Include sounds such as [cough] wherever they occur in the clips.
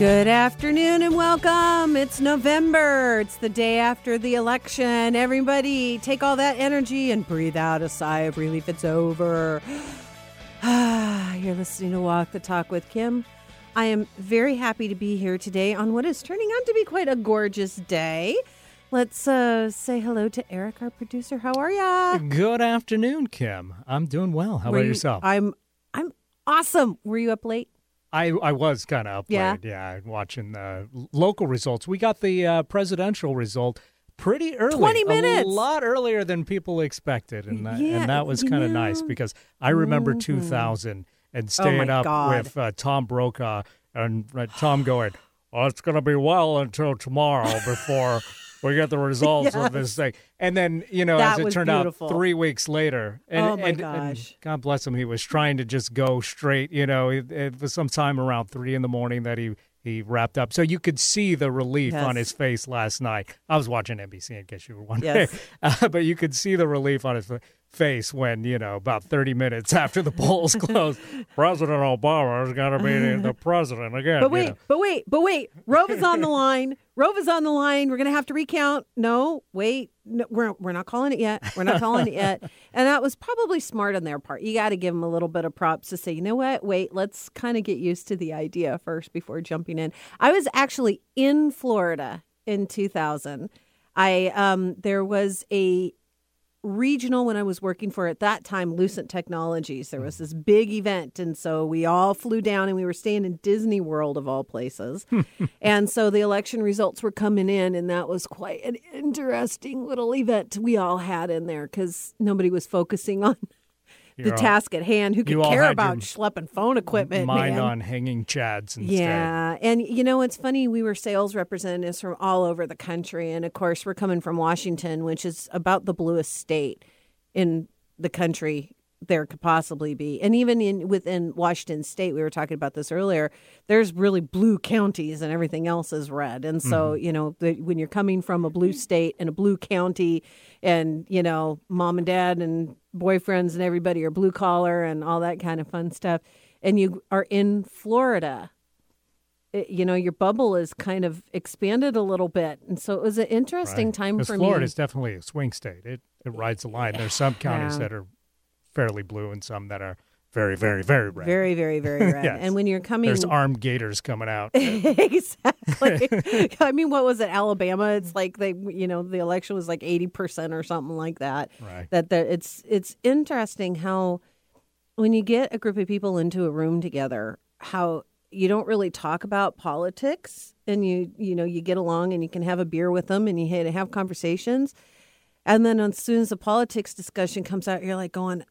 Good afternoon and welcome. It's November. It's the day after the election. Everybody, take all that energy and breathe out a sigh of relief. It's over. [sighs] You're listening to Walk the Talk with Kim. I am very happy to be here today on what is turning out to be quite a gorgeous day. Let's uh, say hello to Eric, our producer. How are ya? Good afternoon, Kim. I'm doing well. How Were about you- yourself? I'm I'm awesome. Were you up late? I, I was kind of up Yeah? late. Yeah, watching the local results. We got the uh, presidential result pretty early. 20 minutes. A lot earlier than people expected. And, that, Yeah, and that was kind of nice because I remember Mhm. 2000 and Oh, staying my up God. with uh, Tom Brokaw and uh, Tom going, well, it's going to be well until tomorrow before we got the [laughs] results of this thing. And then, you know, That as it turned beautiful. out three weeks later. And, Oh, my and- and gosh. God bless him. He was trying to just go straight. You know, it, it was sometime around three in the morning that he he wrapped up. So you could see the relief Yes. on his face last night. I was watching NBC in case you were wondering, Yes. [laughs] uh, but you could see the relief on his fa- face when you know about thirty minutes [laughs] after the polls closed, President Obama is going to be the, president again. But you wait, know. but wait, but wait. Rove is on the line. Rove is on the line. We're gonna have to recount. No, wait. No, we're we're not calling it yet. We're not calling it yet. [laughs] And that was probably smart on their part. You got to give them a little bit of props to say, you know what? Wait, let's kind of get used to the idea first before jumping in. I was actually in Florida in 2000. I um there was a regional when I was working for at that time Lucent Technologies. There was this big event and so we all flew down and we were staying in Disney World of all places. [laughs] and so the election results were coming in and that was quite an interesting little event we all had in there cuz nobody was focusing on the all- task at hand. Who could care about schlepping phone equipment? mind man? on hanging chads instead. Yeah. And you know, it's funny. We were sales representatives from all over the country. And of course, we're coming from Washington, which is about the bluest state in the country there could possibly be. And even in within Washington state, we were talking about this earlier, there's really blue counties and everything else is red. And so, mm-hmm. you know, the, when you're coming from a blue state and a blue county and, you know, mom and dad and boyfriends and everybody are blue collar and all that kind of fun stuff, and you are in Florida, it, you know, your bubble is kind of expanded a little bit. And so it was an interesting Right. time for Florida me. is definitely a swing state. It it rides the line. There's some counties Yeah. that are fairly blue and some that are very, very, very red. Very, very, very [laughs] red. Yes. And when you're coming, There's armed gators coming out. [laughs] exactly. [laughs] I mean, what was it, Alabama? It's like they, you know, the election was like eighty percent or something like that. Right. That that it's it's interesting how when you get a group of people into a room together, how you don't really talk about politics, and you you know you get along and you can have a beer with them and you have conversations, and then as soon as the politics discussion comes out, you're like going.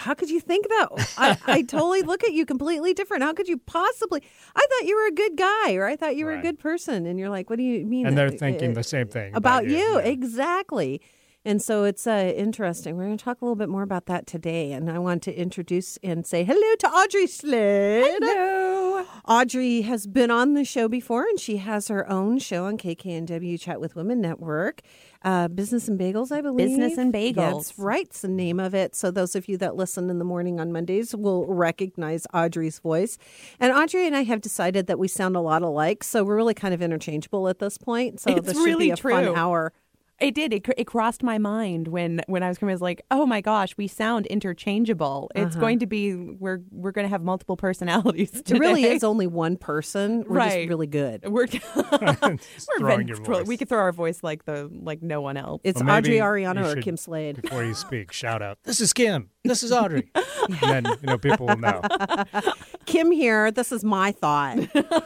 How could you think that? I, I [laughs] totally look at you completely different. How could you possibly? I thought you were a good guy, or I thought you were a good person, and you're like, "What do you mean?" and they're thinking uh, the same thing about you Yeah. exactly and so it's uh, interesting we're going to talk a little bit more about that today and i want to introduce and say hello to audrey slade hello audrey has been on the show before and she has her own show on kknw chat with women network uh, business and bagels i believe Business and Bagels. that's right it's the name of it so those of you that listen in the morning on mondays will recognize audrey's voice and audrey and i have decided that we sound a lot alike so we're really kind of interchangeable at this point so It's this should be really a fun true. hour It did. It, it crossed my mind when when I was coming. I was like, "Oh my gosh, we sound interchangeable. It's going to be we're we're going to have multiple personalities." Uh-huh. It really is only one person. We're Right. just really good. We're, [laughs] we're throwing your ventral- voice. We could throw our voice like the like no one else. It's Well, Audrey maybe Ariano or Kim Slade. Before you speak, [laughs] shout out, "This is Kim. This is Audrey," [laughs] and then you know people will know. Kim here. This is my thought.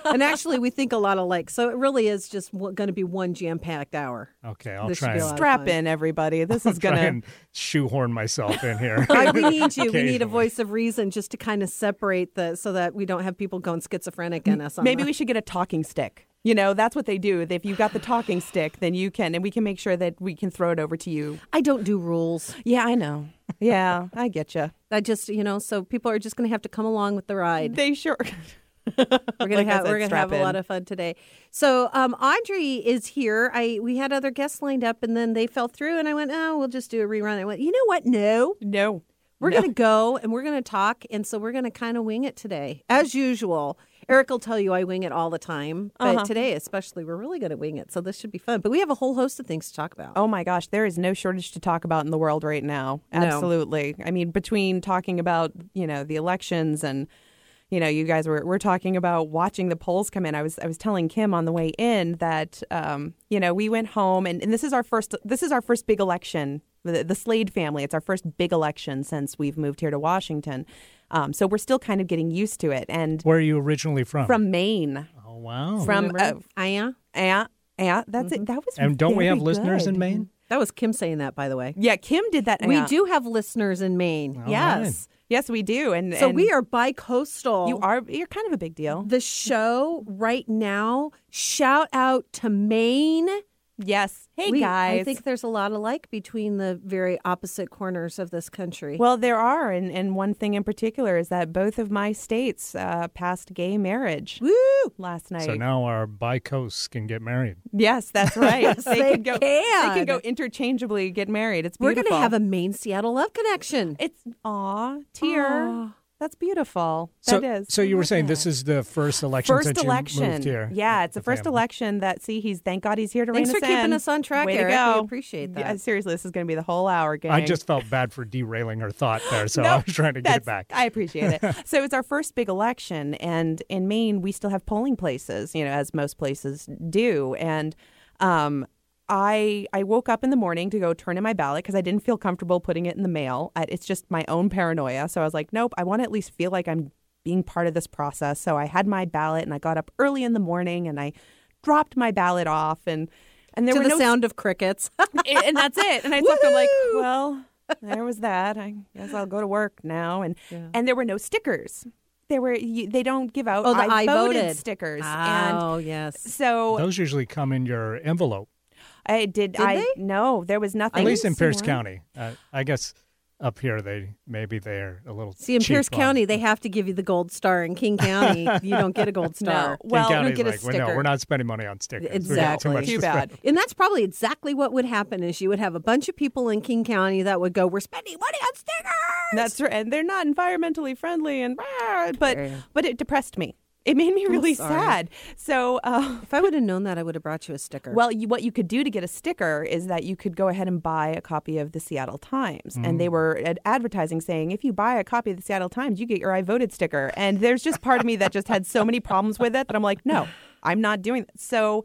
and actually, we think a lot alike. So it really is just going to be one jam packed hour. Okay, I'll This should try and Strap in, everybody. This is gonna. and shoehorn myself in here. [laughs] We need you. We need a voice of reason just to kind of separate the so that we don't have people going schizophrenic in us. Maybe the- we should get a talking stick. You know, that's what they do. If you've got the talking stick, then you can, and we can make sure that we can throw it over to you. I don't do rules. Yeah, I know. Yeah, I get you. I just you know so people are just going to have to come along with the ride. They sure. We're gonna Like have said, we're gonna have a lot of fun today. So um, Audrey is here. I we had other guests lined up and then they fell through and I went, oh, we'll just do a rerun. I went, you know what? No, No, we're No. gonna go and we're gonna talk and so we're gonna kind of wing it today as usual. Eric will tell you I wing it all the time, but Uh-huh. today especially we're really going to wing it, so this should be fun. But we have a whole host of things to talk about. Oh my gosh, there is no shortage to talk about in the world right now. No. Absolutely. I mean, between talking about, you know, the elections and you know, you guys were, were talking about watching the polls come in. I was I was telling Kim on the way in that um, you know, we went home and, and this is our first this is our first big election. The, the Slade family, it's our first big election since we've moved here to Washington. Um, so we're still kind of getting used to it. And Where are you originally from? from Maine, Oh wow. from uh, Remember? Aya? yeah, yeah, that's it. That was and don't we have very listeners in. Maine? That was Kim saying that, by the way. Yeah, Kim did that. We yeah. do have listeners in Maine. All yes. Yes, we do. And So and we are bi-coastal. You are. You're kind of a big deal. The show right now, shout out to Maine. Yes. Hey We- guys. I think there's a lot alike between the very opposite corners of this country. Well, there are, and, and one thing in particular is that both of my states uh, passed gay marriage Woo! last night. So now our bi-coasts can get married. yes, that's [laughs] right. they can go. They can. can go interchangeably get married. It's We're going to have a Maine Seattle love connection. It's aw tear. Aw. That's beautiful. So, that is. so you were saying this is the first election first since election. you moved here. Yeah, it's the, the first family. election that. See, he's thank God he's here to Thanks rein for us keeping us on track, Way Eric. To go. We appreciate that. Yeah, seriously, this is going to be the whole hour, gang. I just felt bad for derailing her thought there, so [laughs] No, I was trying to get it back. I appreciate it. [laughs] so it's our first big election, and in Maine, we still have polling places, you know, as most places do. And um, I I woke up in the morning to go turn in my ballot because I didn't feel comfortable putting it in the mail. It's just my own paranoia. So I was like, nope, I want to at least feel like I'm being part of this process. So I had my ballot, and I got up early in the morning, and I dropped my ballot off, and and there to were the no sound of crickets. [laughs] and that's it. And I thought I'm like, well, there was that. I guess I'll go to work now. And and there were no stickers. There were they don't give out Oh, the I, I voted, voted. stickers. oh, yes. So Those usually come in your envelope, I did. Did I they? no, there was nothing. at least in Pierce. County. Uh, I guess up here they maybe they're a little. See, in cheap Pierce on- County, they have to give you the gold star. In King County, [laughs] you don't get a gold star. No. Well, you don't County's get a like, well, no, we're not spending money on stickers. We got too Exactly. much Too to bad. spend. And that's probably exactly what would happen is you would have a bunch of people in King County that would go, we're spending money on stickers. That's right. And they're not environmentally friendly. And but but it depressed me. It made me really sad. So. Uh, If I would have known that, I would have brought you a sticker. Well, you, what you could do to get a sticker is that you could go ahead and buy a copy of the Seattle Times, and they were ad- advertising saying if you buy a copy of the Seattle Times, you get your "I voted" sticker. And there's just part of me that just had so many problems with it that I'm like, no, I'm not doing that. So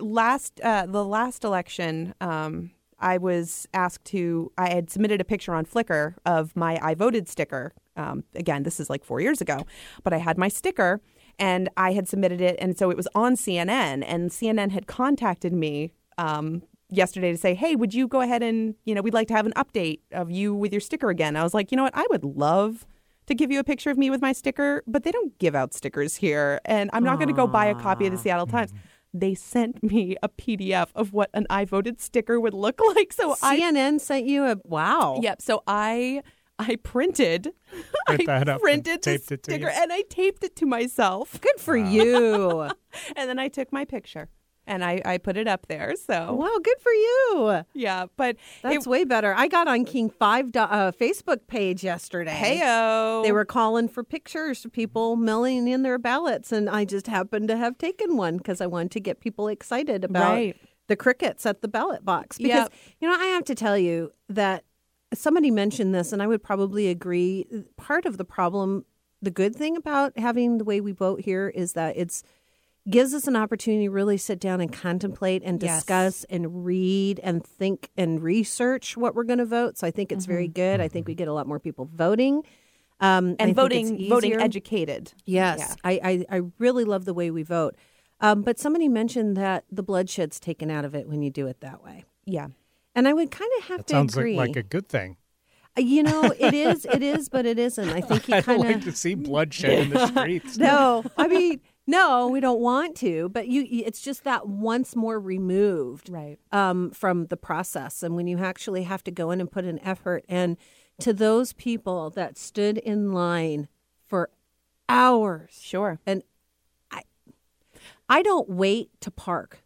last uh, the last election. Um, I was asked to. I had submitted a picture on Flickr of my "I voted" sticker. Um, again, this is like four years ago, but I had my sticker and I had submitted it, and so it was on CNN, and CNN had contacted me um, yesterday to say, "Hey, would you go ahead and you know we'd like to have an update of you with your sticker again?" I was like, you know what, I would love to give you a picture of me with my sticker, but they don't give out stickers here, and I'm not going to go buy a copy of the Seattle Times. They sent me a PDF of what an I voted sticker would look [laughs] like. So I CNN sent you a wow. Yep. So I I printed Print I that up and printed the taped it to sticker you. and I taped it to myself. Good for you. [laughs] And then I took my picture and I, I put it up there. So wow, good for you. yeah, but That's way better. I got on King Five uh, Facebook page yesterday. heyo. They were calling for pictures of people mailing in their ballots, and I just happened to have taken one because I wanted to get people excited about Right. the crickets at the ballot box. Because Yep. you know, I have to tell you that somebody mentioned this, and I would probably agree. Part of the problem, the good thing about having the way we vote here is that it's gives us an opportunity to really sit down and contemplate and Yes. discuss and read and think and research what we're going to vote. So I think it's very good. I think we get a lot more people voting. Um, and think voting voting educated. Yes, Yeah. I, I, I really love the way we vote. Um, but somebody mentioned that the bloodshed's taken out of it when you do it that way. Yeah. And I would kind of have That to sounds agree. like, like a good thing. Uh, you know, it is, [laughs] it is, but it isn't. I think you [laughs] I don't kind like to of. see bloodshed in the [laughs] streets. No, I mean, no, we don't want to. But you, it's just that once more removed Right. um, from the process, and when you actually have to go in and put an effort, and to those people that stood in line for hours, Sure. and I, I don't wait to park.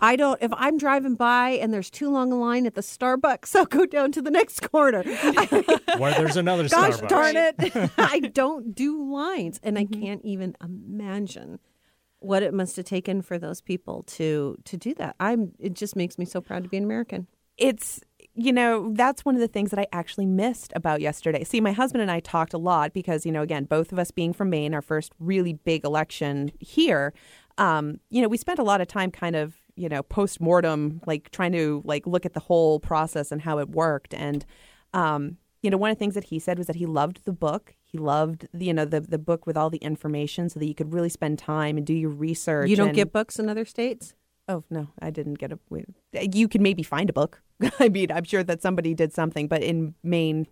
I don't. If I'm driving by and there's too long a line at the Starbucks, [laughs] I'll go down to the next corner. [laughs] Where there's another Gosh Starbucks. darn it! [laughs] I don't do lines, and I mm-hmm. can't even imagine what it must have taken for those people to to do that. I'm. It just makes me so proud to be an American. it's you know that's one of the things that i actually missed about yesterday see my husband and i talked a lot because you know again both of us being from maine our first really big election here um, you know we spent a lot of time kind of you know post-mortem like trying to like look at the whole process and how it worked and um, you know one of the things that he said was that he loved the book he loved the, you know the, the book with all the information so that you could really spend time and do your research You don't and- get books in other states. Oh no, I didn't get a. You can maybe find a book. [laughs] I mean, I'm sure that somebody did something, but in Maine,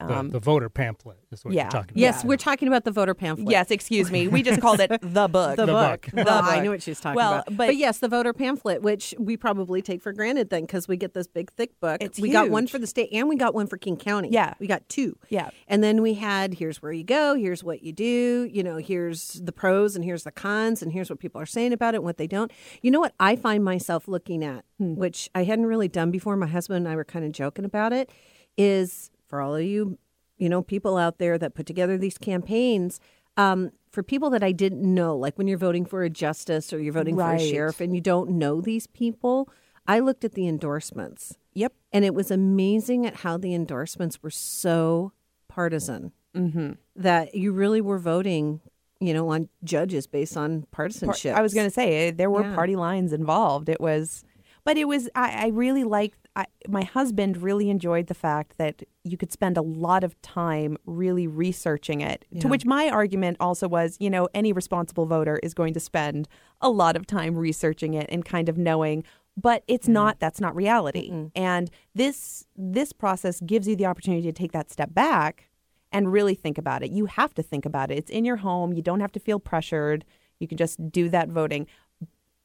um, the voter pamphlet is what yeah. you're talking about. Yes, we're talking about the voter pamphlet. yes, excuse me, we just called it [laughs] the book. the, The book. book. The book. I knew what she was talking Well, about. but- But, yes, the voter pamphlet, which we probably take for granted then because we get this big thick book. It's we got one for the state and we got one for King County. Yeah. we got two. Yeah. and then we had here's where you go, here's what you do. You know, here's the pros and here's the cons and here's what people are saying about it and what they don't. You know what I find myself looking at, Hmm. which I hadn't really done before. My husband and I were kind of joking about it. Is for all of you you know, people out there that put together these campaigns, um, for people that I didn't know, like when you're voting for a justice or you're voting for a sheriff and you don't know these people, I looked at the endorsements Yep. and it was amazing at how the endorsements were so partisan Mm-hmm. that you really were voting, you know, on judges based on partisanship. I was going to say eh, there were Yeah. party lines involved. It was, but it was. I, I really liked. I, my husband really enjoyed the fact that you could spend a lot of time really researching it. To which my argument also was, you know, any responsible voter is going to spend a lot of time researching it and kind of knowing. But it's mm-hmm. not. That's not reality. And this this process gives you the opportunity to take that step back and really think about it. You have to think about it. It's in your home. You don't have to feel pressured. You can just do that voting.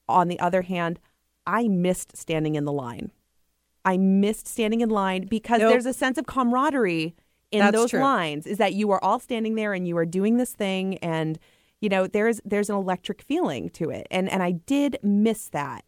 On the other hand, I missed standing in the line. I missed standing in line because Nope. there's a sense of camaraderie in That's those true. lines is that you are all standing there and you are doing this thing and you know there's there's an electric feeling to it and and I did miss that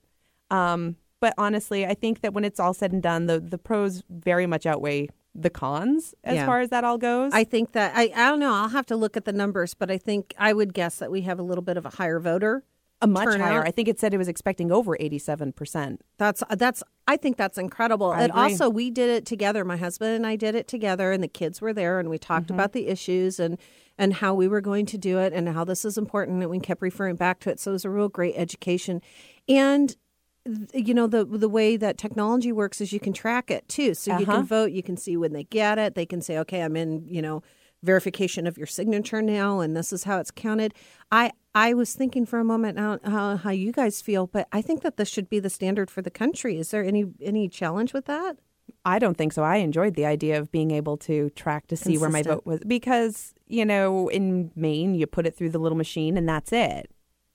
um but honestly I think that when it's all said and done the the pros very much outweigh the cons as Yeah. far as that all goes I think that I, I don't know. I'll have to look at the numbers, but I think I would guess that we have a little bit of a higher voter. A much turnout. higher I think it said it was expecting over 87% That's that's I think that's incredible. I and agree. also we did it together. My husband and I did it together and the kids were there and we talked Mm-hmm. about the issues and and how we were going to do it and how this is important and we kept referring back to it. So it was a real great education. And you know the the way that technology works is you can track it too. So you Uh-huh. can vote, you can see when they get it. They can say, "Okay, I'm in, you know, verification of your signature now and this is how it's counted." I I was thinking for a moment how, how how you guys feel, but I think that this should be the standard for the country. Is there any any challenge with that? I don't think so. I enjoyed the idea of being able to track to see where my vote was because, you know, in Maine, you put it through the little machine and that's it.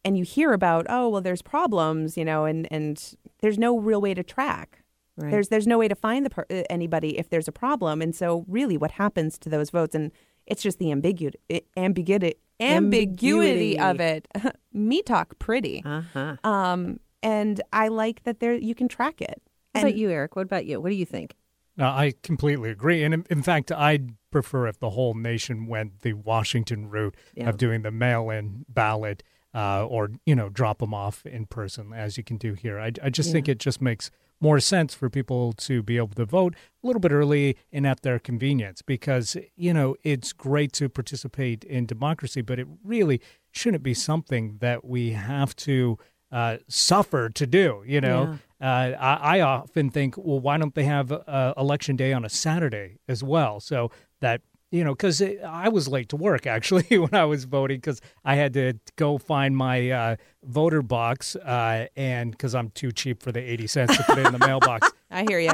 And you hear about, oh, well, there's problems, you know, and, and there's no real way to track. Right. There's there's no way to find the per- uh, anybody if there's a problem. And so, really, what happens to those votes? And it's just the ambiguity, ambiguity, ambiguity of it. [laughs] Me talk pretty. Uh huh. Um, and I like that there you can track it. What And about you, Eric? What about you? What do you think? No, I completely agree. And in, in fact, I'd prefer if the whole nation went the Washington route Yeah. of doing the mail in ballot uh, or, you know, drop them off in person, as you can do here. I, I just think it just makes more sense for people to be able to vote a little bit early and at their convenience because, you know, it's great to participate in democracy, but it really shouldn't be something that we have to uh, suffer to do, you know? Uh, I, I often think, well, why don't they have uh, election day on a Saturday as well? So that you know, because I was late to work actually [laughs] when I was voting because I had to go find my uh, voter box, uh, and because I'm too cheap for the eighty cents to put it in the [laughs] mailbox. I hear you.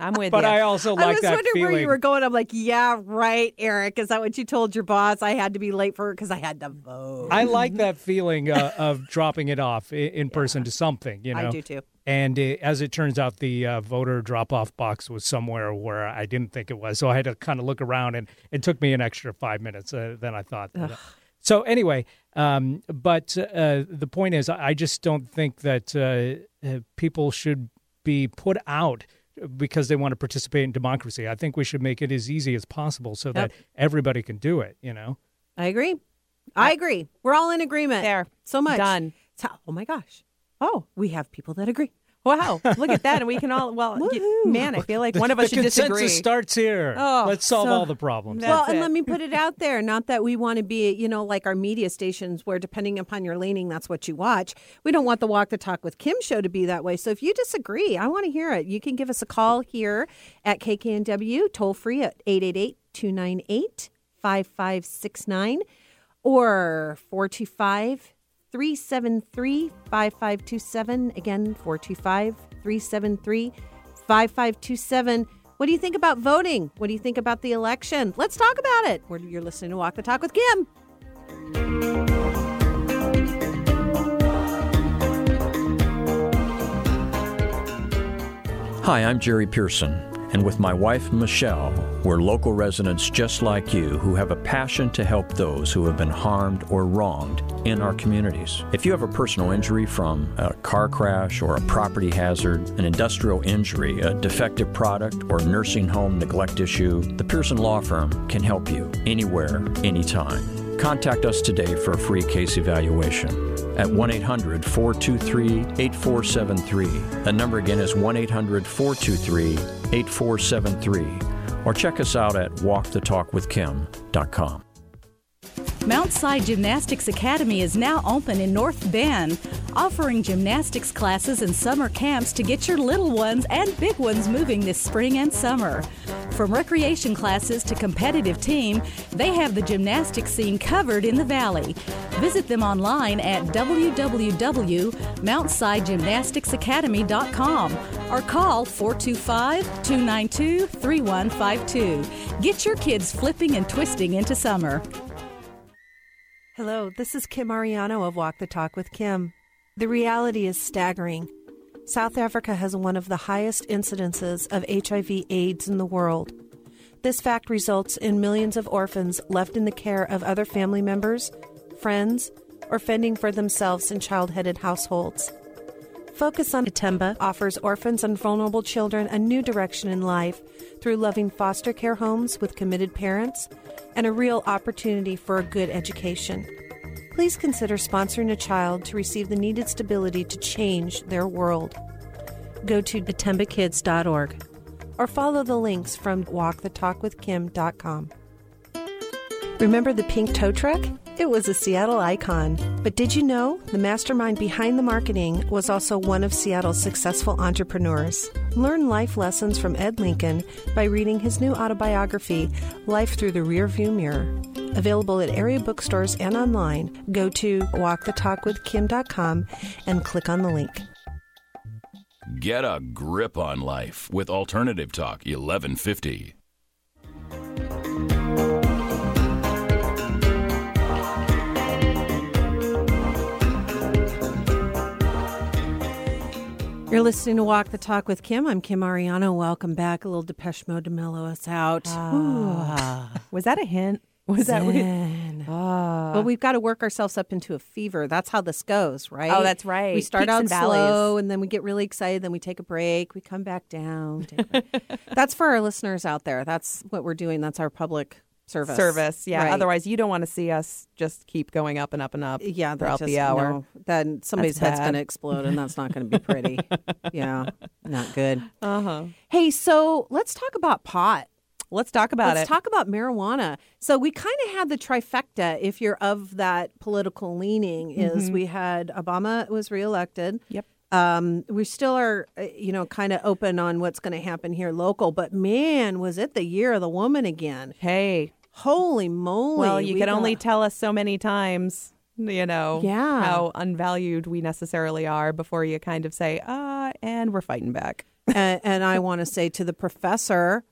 I'm with But you. But I also I like was that wondering feeling. where you were going. I'm like, yeah, right, Eric. Is that what you told your boss? I had to be late for because I had to vote. I like that feeling uh, [laughs] of dropping it off i- in person to something. You know, I do too. And uh, as it turns out, the uh, voter drop off box was somewhere where I didn't think it was. So I had to kind of look around, and it took me an extra five minutes uh, than I thought. So anyway, um, but uh, the point is, I just don't think that uh, uh, people should be put out because they want to participate in democracy. I think we should make it as easy as possible so that everybody can do it. You know. I agree. I agree. We're all in agreement. There. So much. Done. So- oh my gosh. Oh, We have people that agree. Wow. Look at that. And we can all, well, y- Woohoo. man, I feel like one of us the should consensus disagree. starts here. Oh, Let's solve so- all the problems. That's well, and let me put it out there. Not that we want to be, you know, like our media stations where depending upon your leaning, that's what you watch. We don't want the Walk the Talk with Kim show to be that way. So if you disagree, I want to hear it. You can give us a call here at KKNW, toll free at 888 298 5569 or 425 373 5527. Again, 425 373 5527. What do you think about voting? What do you think about the election? Let's talk about it. You're listening to Walk the Talk with Kim. Hi, I'm Jerry Pearson, and with my wife Michelle, we're local residents just like you who have a passion to help those who have been harmed or wronged in our communities. If you have a personal injury from a car crash or a property hazard, an industrial injury, a defective product, or nursing home neglect issue, the Pearson Law Firm can help you anywhere, anytime. Contact us today for a free case evaluation at 1 800 423 8473. That number again is 1 800 423 8473. Or check us out at walkthetalkwithkim.com. Mount Side Gymnastics Academy is now open in North Bend, offering gymnastics classes and summer camps to get your little ones and big ones moving this spring and summer. From recreation classes to competitive team, they have the gymnastics scene covered in the Valley. Visit them online at www.mountsidegymnasticsacademy.com or call 425 292 3152. Get your kids flipping and twisting into summer. Hello, this is Kim Ariano of Walk the Talk with Kim. The reality is staggering. South Africa has one of the highest incidences of HIV AIDS in the world. This fact results in millions of orphans left in the care of other family members, friends, or fending for themselves in child headed households. Focus on Atemba offers orphans and vulnerable children a new direction in life through loving foster care homes with committed parents and a real opportunity for a good education. Please consider sponsoring a child to receive the needed stability to change their world. Go to atembakids.org or follow the links from walkthetalkwithkim.com. Remember the pink tow truck? It was a Seattle icon. But did you know the mastermind behind the marketing was also one of Seattle's successful entrepreneurs? Learn life lessons from Ed Lincoln by reading his new autobiography, Life Through the Rearview Mirror. Available at area bookstores and online. Go to walkthetalkwithkim.com and click on the link. Get a grip on life with Alternative Talk 1150. You're listening to Walk the Talk with Kim. I'm Kim Ariano. Welcome back. A little Depeche Mode to mellow us out. Ah. Was that a hint? Was that what? Zen. But ah. we've got to work ourselves up into a fever. That's how this goes, right? Oh, that's right. We start Peaks out and slow, and then we get really excited. Then we take a break. We come back down. break. [laughs] that's for our listeners out there. That's what we're doing. That's our public service. Service, yeah. Right. Otherwise, you don't want to see us just keep going up and up and up. yeah, throughout just, the hour. no, then somebody's That's head's going to explode, and that's not going to be pretty. [laughs] yeah, not good. Uh huh. Hey, so let's talk about pot. Let's talk about Let's it. talk about marijuana. So we kind of had the trifecta. If you're of that political leaning, is we had Obama was reelected. Mm-hmm. Yep. Um, we still are, uh, you know, kind of open on what's going to happen here local. But man, was it the year of the woman again? hey, Holy moly! well, you we can only tell us so many times, you know, Yeah. how unvalued we necessarily are before you kind of say, ah, and we're fighting back. and, and I want to say to the professor,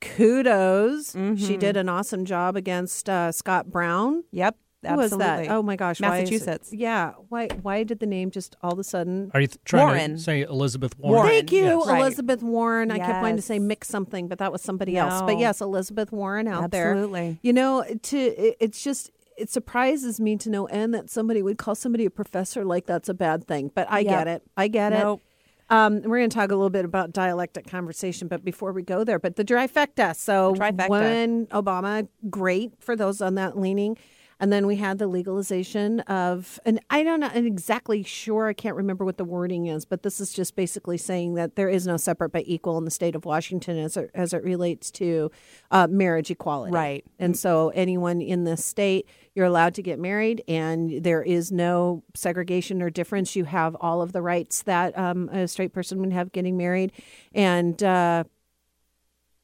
kudos. Mm-hmm. She did an awesome job against uh, Scott Brown. Yep. Who was that? Oh my gosh, why it- Massachusetts. yeah. Why? Why did the name just all of a sudden? Are you th- trying Warren. to say Elizabeth Warren? Warren. Thank you, Yes. Right. Elizabeth Warren. I kept wanting to say mix something, but that was somebody else. But yes, Elizabeth Warren out there. Absolutely. You know, to it- it's just it surprises me to no end that somebody would call somebody a professor like that's a bad thing. But I Yep. get it. I get Nope. it. Um, we're going to talk a little bit about dialectic conversation, but before we go there, but the trifecta. So The trifecta. when Obama, great for those on that leaning. And then we had the legalization of, and I don't know I'm exactly sure, I can't remember what the wording is, but this is just basically saying that there is no separate but equal in the state of Washington as it, as it relates to uh, marriage equality. Right. And so anyone in this state, you're allowed to get married, and there is no segregation or difference. You have all of the rights that um, a straight person would have getting married. And uh,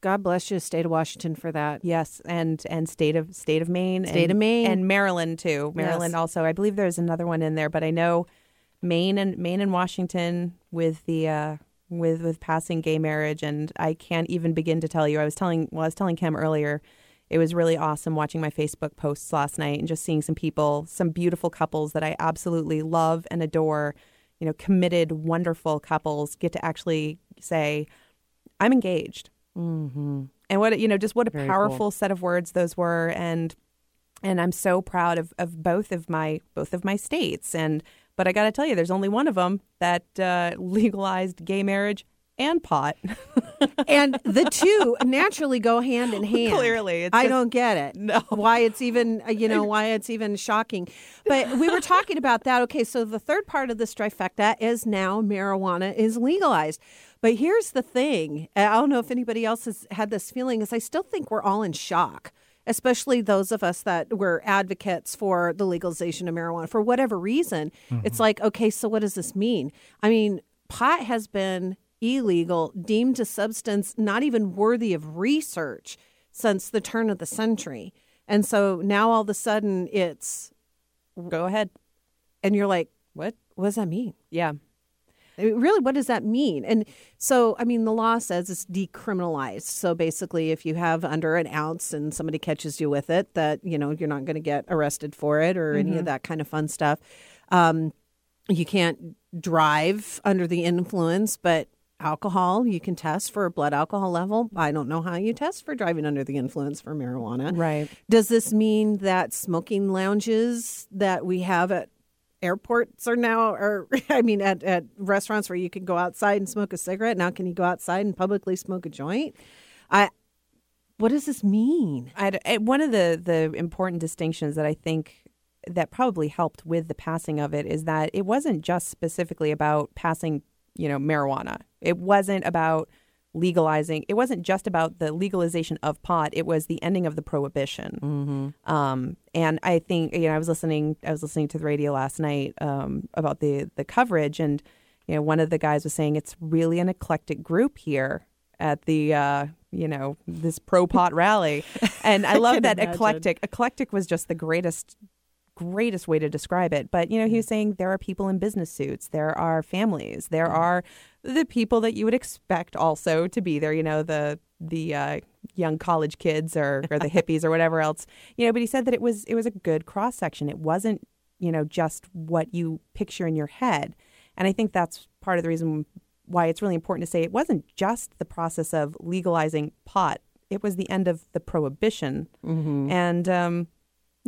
God bless you, state of Washington, for that. Yes, and and state of state of Maine, State and, of Maine. and Maryland too. Maryland Yes. also. I believe there's another one in there, but I know Maine and Maine and Washington with the uh, with with passing gay marriage, and I can't even begin to tell you. I was telling well, I was telling Kim earlier. It was really awesome watching my Facebook posts last night and just seeing some people, some beautiful couples that I absolutely love and adore. You know, committed, wonderful couples get to actually say, "I'm engaged." Mm-hmm. and what you know just what a Very powerful cool. set of words those were and and i'm so proud of, of both of my both of my states and but i gotta tell you there's only one of them that uh, [laughs] legalized gay marriage and pot [laughs] and the two naturally go hand in hand. Clearly, it's I just- don't get it. [laughs] No. why it's even uh, you know why it's even shocking. But we were talking about that. Okay, so the third part of this trifecta is now marijuana is legalized. But here's the thing: I don't know if anybody else has had this feeling. Is I still think we're all in shock. Especially those of us that were advocates for the legalization of marijuana for whatever reason. It's mm-hmm. like, okay, so what does this mean? I mean, pot has been illegal, deemed a substance not even worthy of research since the turn of the century. And so now all of a sudden it's, go ahead and you're like, what? What does that mean? yeah I mean, really, what does that mean? And so, I mean, the law says it's decriminalized. So basically, if you have under an ounce and somebody catches you with it, that, you know, you're not going to get arrested for it or any of that kind of fun stuff. Um, you can't drive under the influence, but alcohol, you can test for a blood alcohol level. I don't know how you test for driving under the influence for marijuana. right Does this mean that smoking lounges that we have at airports are now, or [laughs] I mean, at, at restaurants where you can go outside and smoke a cigarette, now can you go outside and publicly smoke a joint? I, what does this mean? I, eh, one of the the important distinctions that I think that probably helped with the passing of it is that it wasn't just specifically about passing, you know, marijuana. It wasn't about legalizing. It wasn't just about the legalization of pot. It was the ending of the prohibition. Mm-hmm. Um, and I think you know I was listening. I was listening to the radio last night um, about the the coverage, and you know one of the guys was saying it's really an eclectic group here at the uh, you know this pro pot rally, [laughs] and I love can that imagine. eclectic. Eclectic was just the greatest greatest way to describe it. But you know, he was saying there are people in business suits, there are families, there are the people that you would expect also to be there. You know, the the uh, young college kids or or the [laughs] hippies or whatever else. You know, but he said that it was it was a good cross section. It wasn't you know just what you picture in your head, and I think that's part of the reason why it's really important to say it wasn't just the process of legalizing pot. It was the end of the prohibition, and um,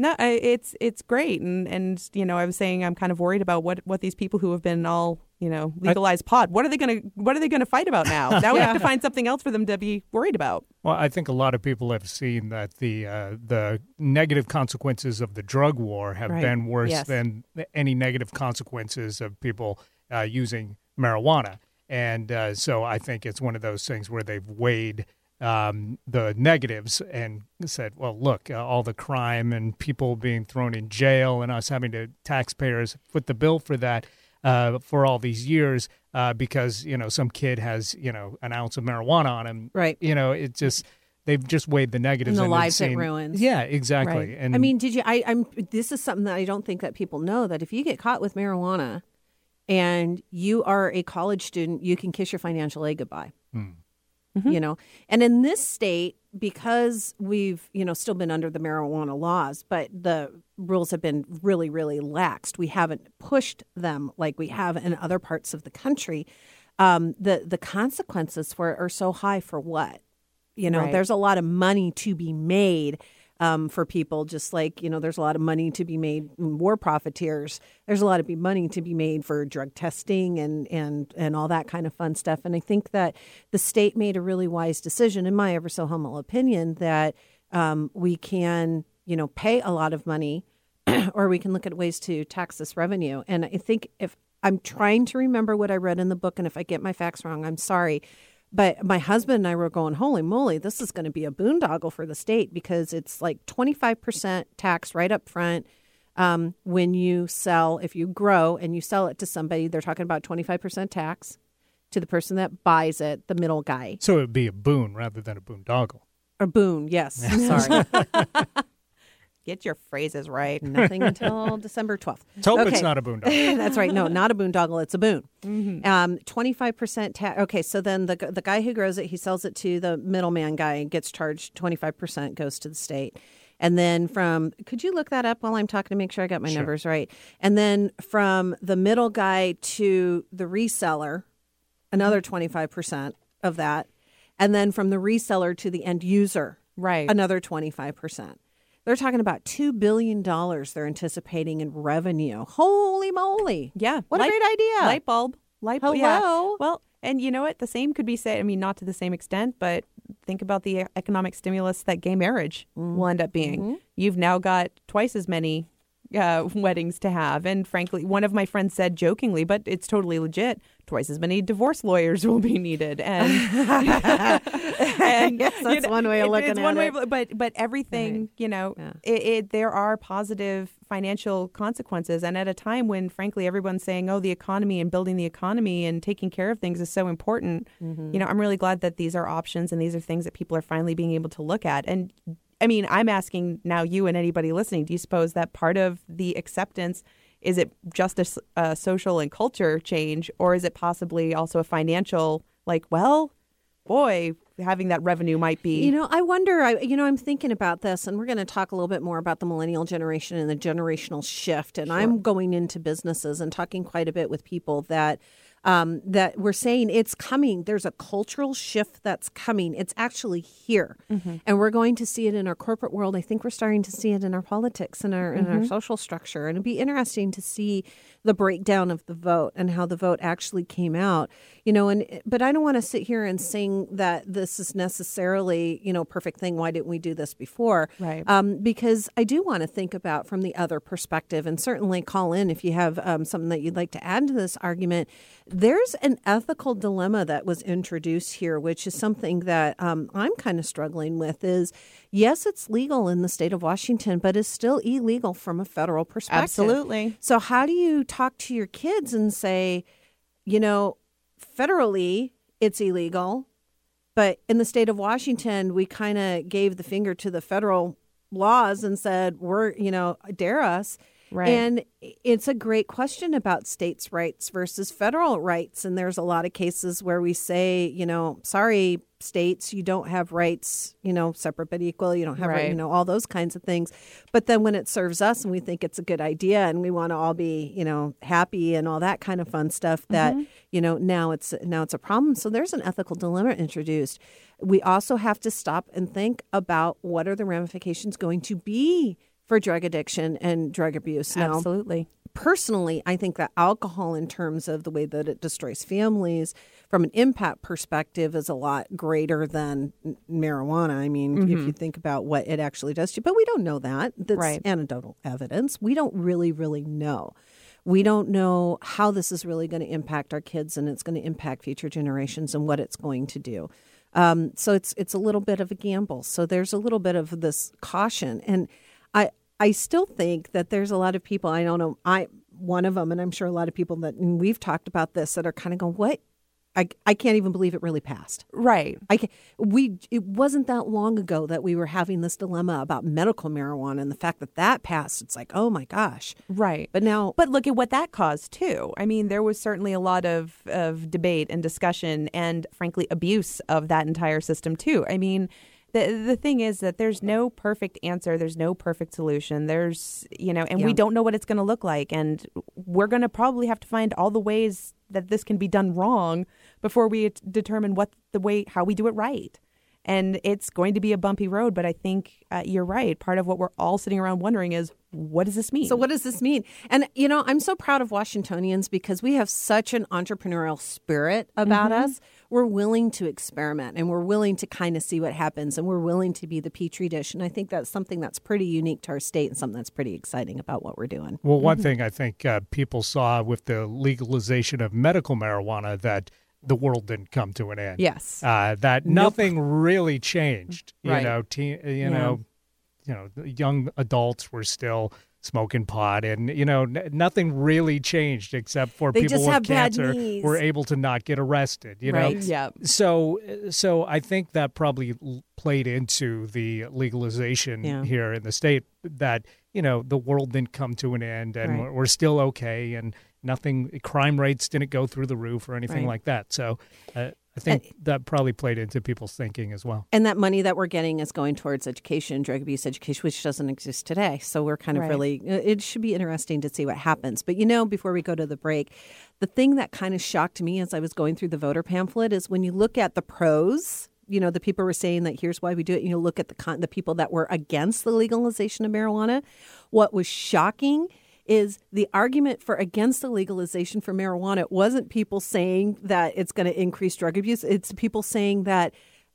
no, it's it's great, and and you know, I was saying I'm kind of worried about what what these people who have been all you know legalized pot. What are they gonna What are they gonna fight about now? [laughs] Now we have to find something else for them to be worried about. Well, I think a lot of people have seen that the uh, the negative consequences of the drug war have Right. been worse Yes. than any negative consequences of people uh, using marijuana, and uh, so I think it's one of those things where they've weighed um, the negatives and said, "Well, look, uh, all the crime and people being thrown in jail, and us having to taxpayers foot the bill for that." Uh, for all these years, uh, because you know some kid has you know an ounce of marijuana on him, Right. you know, it just they've just weighed the negatives And the lives it ruins. Yeah, exactly. Right. And I mean, did you? I, I'm. This is something that I don't think that people know that if you get caught with marijuana, and you are a college student, you can kiss your financial aid goodbye. You know, and in this state, because we've you know still been under the marijuana laws, but the rules have been really, really laxed. We haven't pushed them like we have in other parts of the country. Um, the the consequences for it are so high for what? You know, Right. there's a lot of money to be made um, for people. Just like you know, there's a lot of money to be made. War profiteers. There's a lot of money to be made for drug testing and and and all that kind of fun stuff. And I think that the state made a really wise decision, in my ever so humble opinion, that um, we can you know pay a lot of money, [clears throat] or we can look at ways to tax this revenue. And I think if I'm trying to remember what I read in the book, and if I get my facts wrong, I'm sorry. But my husband and I were going, holy moly, this is going to be a boondoggle for the state because it's like 25% tax right up front. Um, when you sell, if you grow and you sell it to somebody, they're talking about 25% tax to the person that buys it, the middle guy. So it would be a boon rather than a boondoggle. A boon, yes. [laughs] Sorry. [laughs] [laughs] Get your phrases right. Nothing until December 12th. Let's hope it's not a boondoggle. [laughs] That's right. No, not a boondoggle. It's a boon. Um, 25% tax. Okay, so then the, the guy who grows it, he sells it to the middleman guy and gets charged 25% goes to the state. And then from, could you look that up while I'm talking to make sure I got my Sure. numbers right? And then from the middle guy to the reseller, another 25% of that. And then from the reseller to the end user, Right. another 25%. They're talking about $2 billion they're anticipating in revenue. Holy moly. Yeah. What a great idea. Light bulb. Light bulb. Yeah. Hello. Well, and you know what? The same could be said. I mean, not to the same extent, but think about the economic stimulus that gay marriage will mm-hmm. end up being. Mm-hmm. You've now got twice as many uh, weddings to have. And frankly, one of my friends said jokingly, but it's totally legit, twice as many divorce lawyers [laughs] will be needed. And, [laughs] and Yes, that's one way of it- looking it's at one way it. of- but but everything, you know, Yeah. it, it there are positive financial consequences and at a time when frankly everyone's saying oh the economy and building the economy and taking care of things is so important Mm-hmm. you know i'm really glad that these are options and these are things that people are finally being able to look at and i mean i'm asking now you and anybody listening do you suppose that part of the acceptance is it just a social and culture change or is it possibly also a financial like well boy having that revenue might be You know, I wonder, I, you know, I'm thinking about this, and we're going to talk a little bit more about the millennial generation and the generational shift. And I'm going into businesses and talking quite a bit with people that. Um, that we're saying it's coming. There's a cultural shift that's coming. It's actually here, and we're going to see it in our corporate world. I think we're starting to see it in our politics and our in our social structure, and it'd be interesting to see the breakdown of the vote and how the vote actually came out. You know, and but I don't want to sit here and sing that this is necessarily you know perfect thing. Why didn't we do this before? Right. Um, because I do want to think about from the other perspective, and certainly call in if you have um, something that you'd like to add to this argument. There's an ethical dilemma that was introduced here, which is something that um, I'm kind of struggling with. Is yes, it's legal in the state of Washington, but it's still illegal from a federal perspective. Absolutely. So how do you talk to your kids and say, you know, federally it's illegal, but in the state of Washington, we kind of gave the finger to the federal laws and said, we're, you know, dare us. Right. And it's a great question about states' rights versus federal rights. And there's a lot of cases where we say, you know, sorry, states, you don't have rights, you know, separate but equal. You don't have, right. you know, all those kinds of things. But then when it serves us and we think it's a good idea and we want to all be, you know, happy and all that kind of fun stuff, that mm-hmm. you know now it's now it's a problem. So there's an ethical dilemma introduced. We also have to stop and think about what are the ramifications going to be for drug addiction and drug abuse. Now, absolutely personally, I think that alcohol, in terms of the way that it destroys families, from an impact perspective, is a lot greater than marijuana. I mean, if you think about what it actually does to you, but we don't know that. That's Right. anecdotal evidence. We don't really, really know. We don't know how this is really going to impact our kids, and it's going to impact future generations, and what it's going to do. Um, so it's it's a little bit of a gamble. So there's a little bit of this caution, and I I still think that there's a lot of people I don't know I one of them, and I'm sure a lot of people that and we've talked about this that are kind of going, what I I can't even believe it really passed. right I can, we it wasn't that long ago that we were having this dilemma about medical marijuana and the fact that that passed. It's like, oh my gosh, right but now But look at what that caused too. I mean, there was certainly a lot of, of debate and discussion and frankly abuse of that entire system too. I mean, the the thing is that there's no perfect answer, there's no perfect solution. There's, you know, and we don't know what it's going to look like and we're going to probably have to find all the ways that this can be done wrong before we determine what the way how we do it right. and it's going to be a bumpy road. But I think uh, you're right. Part of what we're all sitting around wondering is, what does this mean? So, what does this mean? And, you know, I'm so proud of Washingtonians because we have such an entrepreneurial spirit about Mm-hmm. us. We're willing to experiment and we're willing to kind of see what happens and we're willing to be the petri dish. And I think that's something that's pretty unique to our state and something that's pretty exciting about what we're doing. Well, one thing I think uh, people saw with the legalization of medical marijuana that the world didn't come to an end. Yes. uh, that nothing really changed. You Right. know, teen, you know, you know, young adults were still smoking pot, and you know, n- nothing really changed except for They people with cancer knees. were able to not get arrested. You know, Right. Yeah. so so I think that probably l- played into the legalization Yeah. here in the state that you know the world didn't come to an end and Right. we're, we're still okay and nothing crime rates didn't go through the roof or anything Right. like that. So uh, I think that probably played into people's thinking as well. And that money that we're getting is going towards education, drug abuse education, which doesn't exist today. So we're kind of Right. really, uh, it should be interesting to see what happens. But you know, before we go to the break, the thing that kind of shocked me as I was going through the voter pamphlet is when you look at the pros. You know, the people were saying that here's why we do it. You know, look at the con- the people that were against the legalization of marijuana. What was shocking is the argument for against the legalization for marijuana it wasn't people saying that it's going to increase drug abuse it's people saying that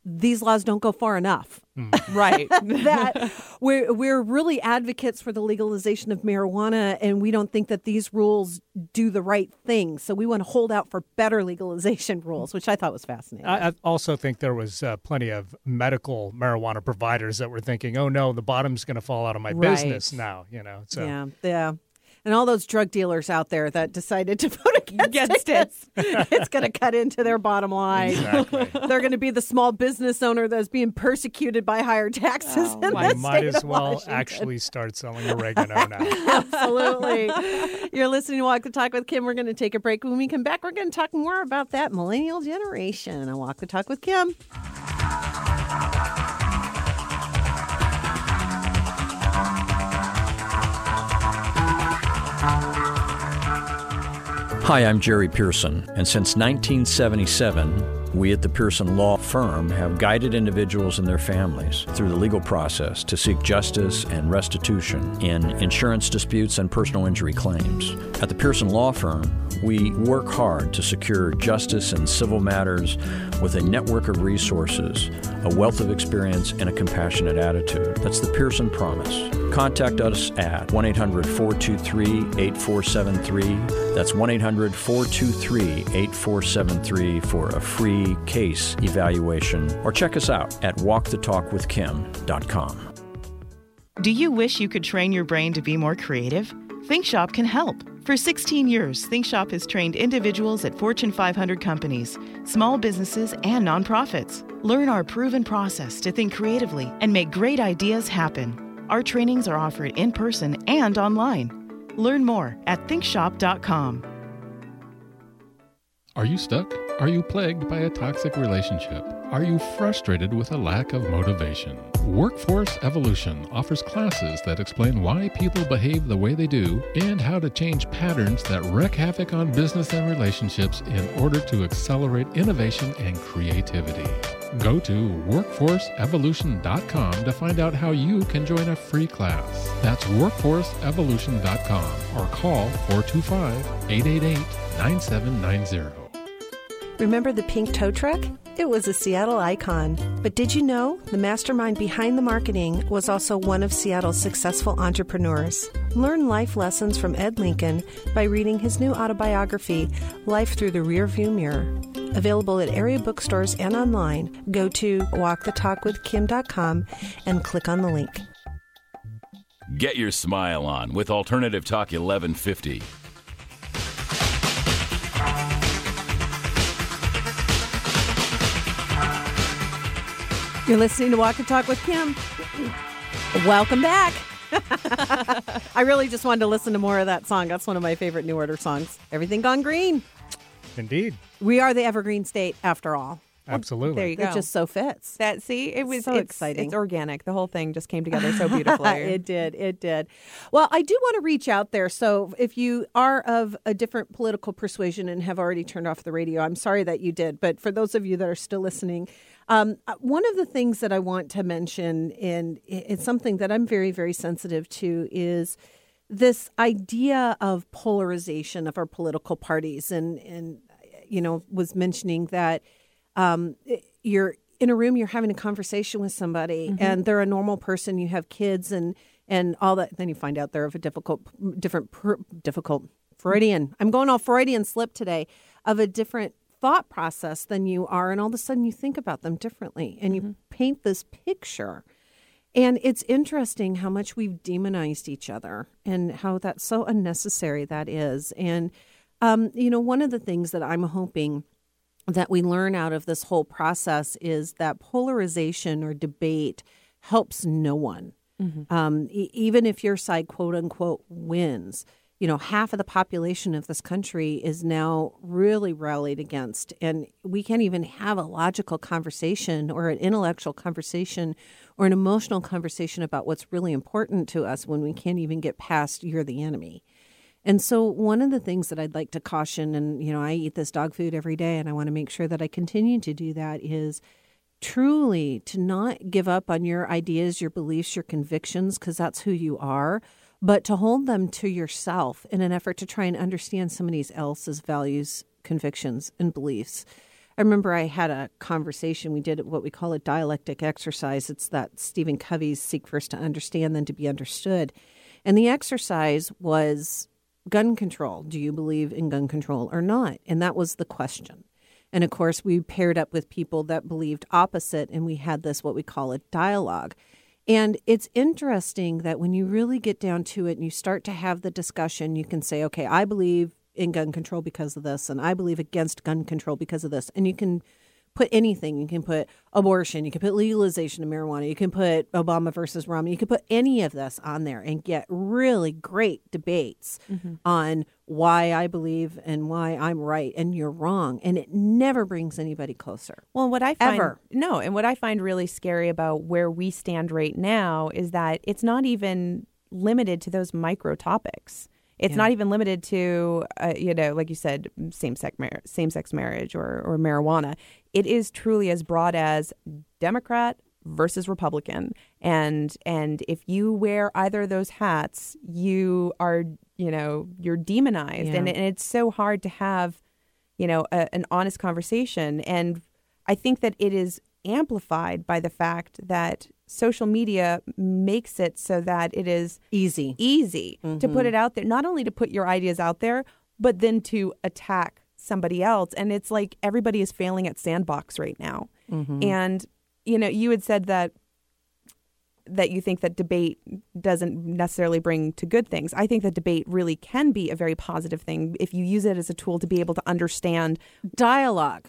these laws don't go far enough [laughs] Right. [laughs] that we're we're really advocates for the legalization of marijuana and we don't think that these rules do the right thing so we want to hold out for better legalization rules which i thought was fascinating I, I also think there was uh, plenty of medical marijuana providers that were thinking, "Oh no, the bottom's going to fall out of my Right. business now." You know, so yeah yeah and all those drug dealers out there that decided to [laughs] vote against, Against it, it's going to cut into their bottom line. exactly. [laughs] They're going to be the small business owner that's being persecuted by higher taxes oh, in I the might state as of well Washington. actually start selling oregano [laughs] now. Absolutely. You're listening to Walk the Talk with Kim. We're going to take a break. When we come back, we're going to talk more about that millennial generation on Walk the Talk with Kim. Hi, I'm Jerry Pearson, and since 1977, we at the Pearson Law Firm have guided individuals and their families through the legal process to seek justice and restitution in insurance disputes and personal injury claims. At the Pearson Law Firm, we work hard to secure justice in civil matters with a network of resources, a wealth of experience, and a compassionate attitude. That's the Pearson Promise. Contact us at 1 800 423 8473. That's 1 800 423 8473 for a free case evaluation. Or check us out at walkthetalkwithkim.com. Do you wish you could train your brain to be more creative? ThinkShop can help. For 16 years, ThinkShop has trained individuals at Fortune 500 companies, small businesses, and nonprofits. Learn our proven process to think creatively and make great ideas happen. Our trainings are offered in person and online. Learn more at thinkshop.com. Are you stuck? Are you plagued by a toxic relationship? Are you frustrated with a lack of motivation? Workforce Evolution offers classes that explain why people behave the way they do and how to change patterns that wreak havoc on business and relationships in order to accelerate innovation and creativity. Go to workforceevolution.com to find out how you can join a free class. That's workforceevolution.com or call 425 888 9790. Remember the pink tow truck? It was a Seattle icon. But did you know the mastermind behind the marketing was also one of Seattle's successful entrepreneurs? Learn life lessons from Ed Lincoln by reading his new autobiography, Life Through the Rearview Mirror. Available at area bookstores and online. Go to walkthetalkwithkim.com and click on the link. Get your smile on with Alternative Talk 1150. You're listening to Walk and Talk with Kim. Welcome back. [laughs] I really just wanted to listen to more of that song. That's one of my favorite New Order songs. Everything Gone Green. Indeed. We are the evergreen state, after all. Absolutely. There you go. It just so fits. that see, it was So it's, exciting. It's organic. The whole thing just came together so [laughs] beautifully. it did. It did. Well, I do want to reach out there. So if you are of a different political persuasion and have already turned off the radio, I'm sorry that you did. But for those of you that are still listening, um, uh, one of the things that I want to mention, and it's something that I'm very, very sensitive to, is this idea of polarization of our political parties. And, and you know, was mentioning that um, you're in a room, you're having a conversation with somebody, and they're a normal person. You have kids and and all that. Then you find out they're of a difficult, different, per, difficult Freudian. I'm going all Freudian slip today of a different thought process than you are, and all of a sudden you think about them differently, and you paint this picture. And it's interesting how much we've demonized each other and how that's so unnecessary that is. And, um, you know, one of the things that I'm hoping that we learn out of this whole process is that polarization or debate helps no one. Um, e- even if your side, quote unquote, wins, you know, half of the population of this country is now really rallied against. And we can't even have a logical conversation or an intellectual conversation or an emotional conversation about what's really important to us when we can't even get past you're the enemy. And so, one of the things that I'd like to caution, and you know, I eat this dog food every day, and I want to make sure that I continue to do that, is truly to not give up on your ideas, your beliefs, your convictions, because that's who you are, but to hold them to yourself in an effort to try and understand somebody else's values, convictions, and beliefs. I remember I had a conversation. We did what we call a dialectic exercise. It's that Stephen Covey's seek first to understand, then to be understood. And the exercise was gun control. Do you believe in gun control or not? And that was the question. And of course, we paired up with people that believed opposite, and we had this what we call a dialogue. And it's interesting that when you really get down to it and you start to have the discussion, you can say, okay, I believe in gun control because of this, and I believe against gun control because of this. And you can put anything. You can put abortion, you can put legalization of marijuana, you can put Obama versus Romney, you can put any of this on there and get really great debates on why I believe and why I'm right and you're wrong. And it never brings anybody closer. Well, what I find Ever. no, and what I find really scary about where we stand right now is that it's not even limited to those micro topics. It's not even limited to, uh, you know, like you said, same sex mar- same sex marriage or or marijuana. It is truly as broad as Democrat versus Republican, and and if you wear either of those hats, you are, you know, you're demonized, and, Yeah. and it's so hard to have you know, a, an honest conversation. And I think that it is amplified by the fact that social media makes it so that it is Easy. easy to put mm-hmm. it out there, not only to put your ideas out there, but then to attack somebody else. And it's like everybody is failing at sandbox right now. Mm-hmm. And, you know, you had said that that you think that debate doesn't necessarily bring to good things. I think that debate really can be a very positive thing if you use it as a tool to be able to understand dialogue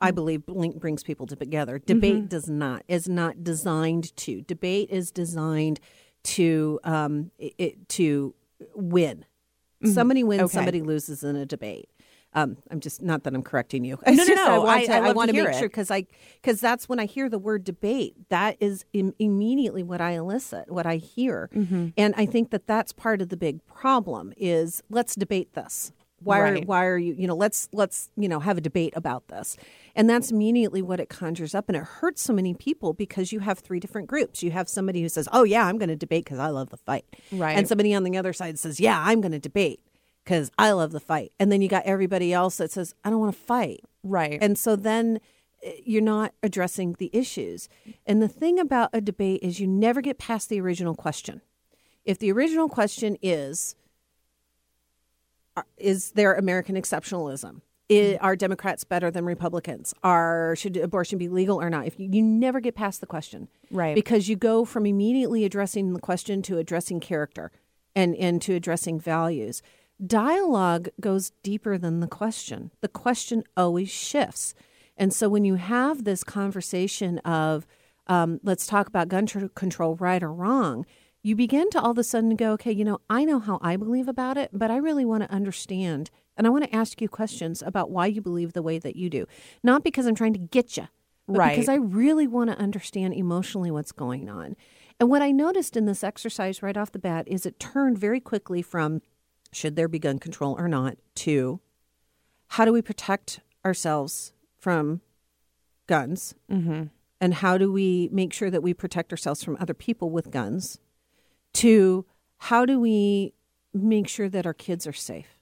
i mm-hmm. believe link brings people together debate mm-hmm. does not is not designed to debate is designed to um it, to win somebody wins Okay. somebody loses in a debate um, I'm just not that I'm correcting you. No, It's no, just no. I want to, I I, love want to to make it. sure because I because that's when I hear the word debate. That is Im- immediately what I elicit, what I hear, Mm-hmm. and I think that that's part of the big problem. Is let's debate this. Why are why are you you know let's let's you know have a debate about this and that's immediately what it conjures up and it hurts so many people because you have three different groups you have somebody who says oh yeah i'm going to debate because i love the fight Right. and somebody on the other side says yeah i'm going to debate because i love the fight and then you got everybody else that says i don't want to fight right. and so then eh, you're not addressing the issues. And the thing about a debate is you never get past the original question. If the original question is, is there American exceptionalism? I- Are Democrats better than Republicans? Are should abortion be legal or not? If you, you never get past the question, Right. Because you go from immediately addressing the question to addressing character, and and to addressing values. Dialogue goes deeper than the question. The question always shifts, and so when you have this conversation of um, let's talk about gun tr- control, right or wrong, you begin to all of a sudden go, okay, you know, I know how I believe about it, but I really want to understand And I want to ask you questions about why you believe the way that you do. Not because I'm trying to get you, but Right. because I really want to understand emotionally what's going on. And what I noticed in this exercise right off the bat is it turned very quickly from should there be gun control or not to how do we protect ourselves from guns? Mm-hmm. And how do we make sure that we protect ourselves from other people with guns? To how do we make sure that our kids are safe?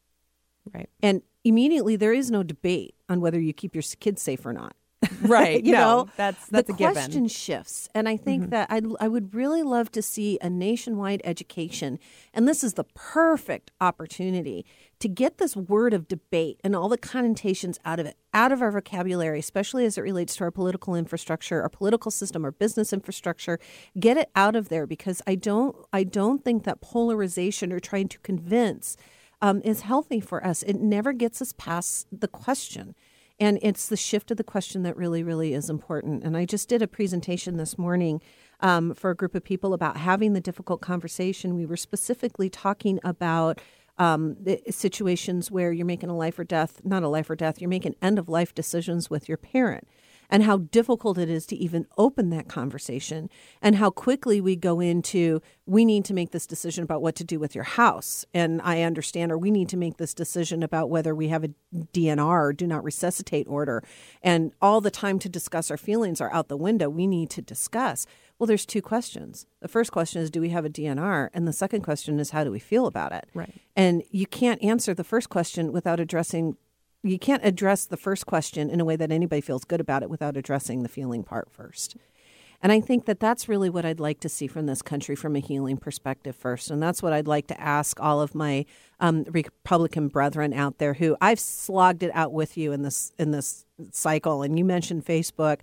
Right. And immediately there is no debate on whether you keep your kids safe or not. [laughs] Right. you no, know, that's that's the a given. question shifts, and I think that I I would really love to see a nationwide education, and this is the perfect opportunity to get this word of debate and all the connotations out of it, out of our vocabulary, especially as it relates to our political infrastructure, our political system, our business infrastructure. Get it out of there because I don't I don't think that polarization or trying to convince um, is healthy for us. It never gets us past the question. And it's the shift of the question that really, really is important. And I just did a presentation this morning um, for a group of people about having the difficult conversation. We were specifically talking about um, the situations where you're making a life or death, not a life or death, you're making end of life decisions with your parent and how difficult it is to even open that conversation and how quickly we go into we need to make this decision about what to do with your house. And i understand or we need to make this decision about whether we have a dnr or do not resuscitate order. And all the time to discuss our feelings are out the window. We need to discuss. Well there's two questions. The first question is do we have a dnr and the second question is how do we feel about it? Right. and you can't answer the first question without addressing you can't address the first question in a way that anybody feels good about it without addressing the feeling part first. And I think that that's really what I'd like to see from this country from a healing perspective first. And that's what I'd like to ask all of my um, Republican brethren out there who I've slogged it out with you in this in this cycle. And you mentioned Facebook.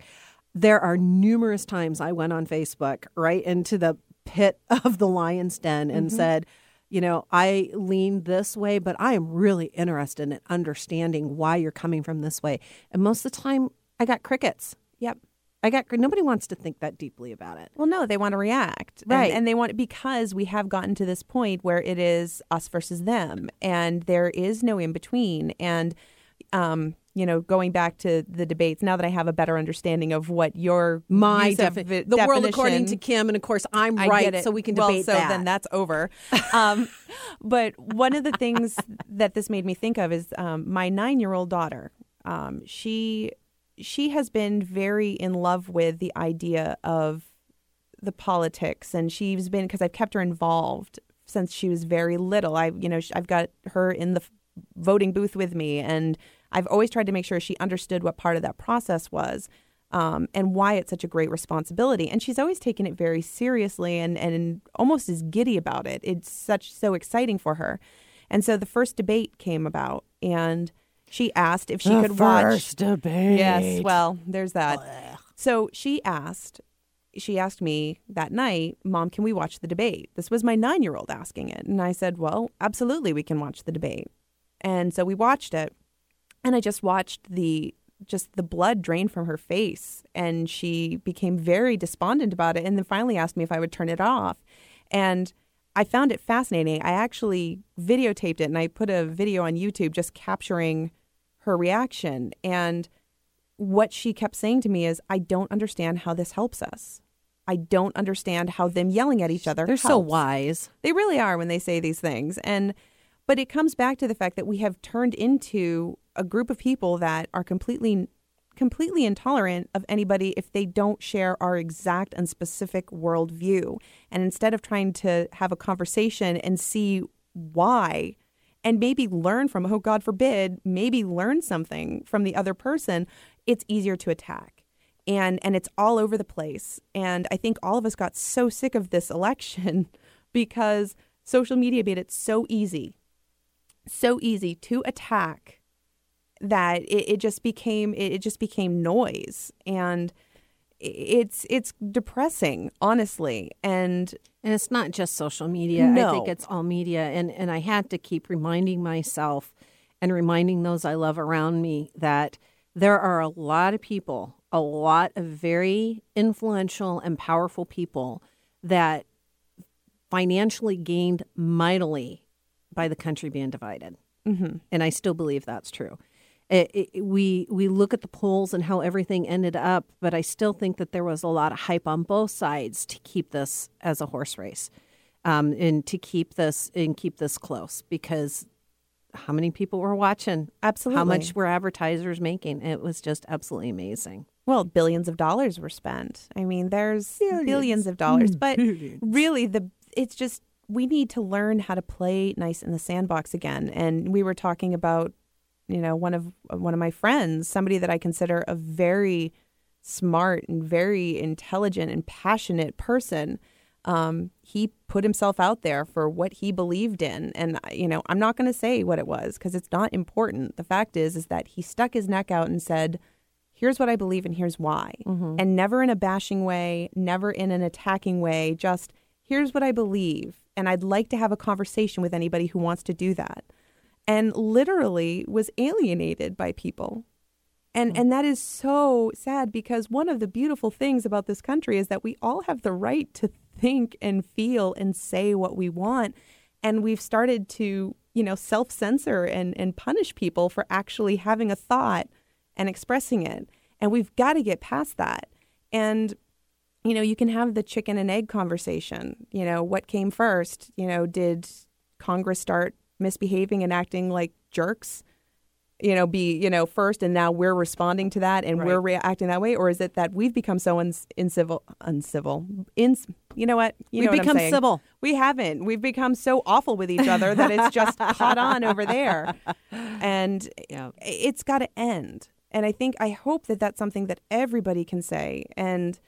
There are numerous times I went on Facebook right into the pit [laughs] of the lion's den and said, you know, I lean this way, but I am really interested in understanding why you're coming from this way. And most of the time, I got crickets. Yep. I got nobody wants to think that deeply about it. Well, no, they want to react. And- Right. And, they want because we have gotten to this point where it is us versus them and there is no in between. And, um, you know, going back to the debates, now that I have a better understanding of what your My defi- the world according to Kim, and of course I'm I right, so we can well, debate so that. then that's over. [laughs] um, but one of the things that this made me think of is um, my nine-year-old daughter. Um, she she has been very in love with the idea of the politics, and she's been because I've kept her involved since she was very little. I you know I've got her in the voting booth with me, and I've always tried to make sure she understood what part of that process was um, and why it's such a great responsibility. And she's always taken it very seriously and, and almost is giddy about it. It's such so exciting for her. And so the first debate came about, and she asked if she could watch. First debate. Yes, well, there's that. So she asked, she asked me that night, Mom, can we watch the debate? This was my nine year old asking it. And I said, Well, absolutely, we can watch the debate. And so we watched it. And I just watched the just the blood drain from her face and she became very despondent about it and then finally asked me if I would turn it off. And I found it fascinating. I actually videotaped it and I put a video on YouTube just capturing her reaction and what she kept saying to me is I don't understand how this helps us. I don't understand how them yelling at each other They're so wise. They really are when they say these things. And but it comes back to the fact that we have turned into a group of people that are completely completely intolerant of anybody if they don't share our exact and specific worldview. And instead of trying to have a conversation and see why and maybe learn from, oh, God forbid, maybe learn something from the other person, it's easier to attack. And, and it's all over the place. And I think all of us got so sick of this election [laughs] because social media made it so easy, so easy to attack that it, it just became it, it just became noise and it's it's depressing honestly and And it's not just social media. I think it's all media. And and I had to keep reminding myself and reminding those I love around me that there are a lot of people, a lot of very influential and powerful people that financially gained mightily by the country being divided. Mm-hmm. and I still believe that's true. It, it, we we look at the polls and how everything ended up, but I still think that there was a lot of hype on both sides to keep this as a horse race, um, and to keep this and keep this close because how many people were watching? Absolutely. How much were advertisers making? It was just absolutely amazing. Well, billions of dollars were spent. I mean, there's billions, of dollars, but really, the it's just we need to learn how to play nice in the sandbox again. And we were talking about, you know, one of one of my friends, somebody that I consider a very smart and very intelligent and passionate person. Um, he put himself out there for what he believed in, and you know, I'm not going to say what it was because it's not important. The fact is, is that he stuck his neck out and said here's what I believe and here's why. And never in a bashing way, never in an attacking way, just here's what I believe. And I'd like to have a conversation with anybody who wants to do that. And literally was alienated by people. And hmm. and that is so sad because one of the beautiful things about this country is that we all have the right to think and feel and say what we want. And we've started to, you know, self-censor and, and punish people for actually having a thought and expressing it. And we've got to get past that. And, you know, you can have the chicken and egg conversation. You know, what came first? You know, did Congress start misbehaving and acting like jerks? You know, be, you know, first and now we're responding to that and we're reacting that way? Or is it that we've become so uns- incivil, uncivil, in, you know what? You We've know what I'm become saying. civil. We haven't. We've become so awful with each other that it's just [laughs] caught on over there. And Yeah. it's got to end. And I think, I hope that that's something that everybody can say. And,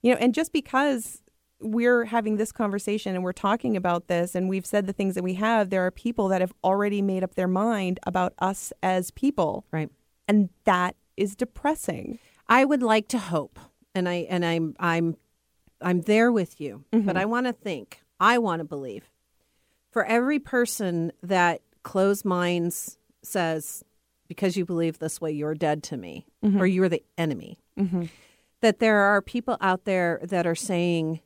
you know, and just because we're having this conversation and we're talking about this and we've said the things that we have, there are people that have already made up their mind about us as people. Right. And that is depressing. I would like to hope, and I and I'm I'm I'm there with you, mm-hmm. but I want to think. I want to believe. For every person that closed minds says, because you believe this way, you're dead to me, mm-hmm. or you're the enemy. Mm-hmm. That there are people out there that are saying,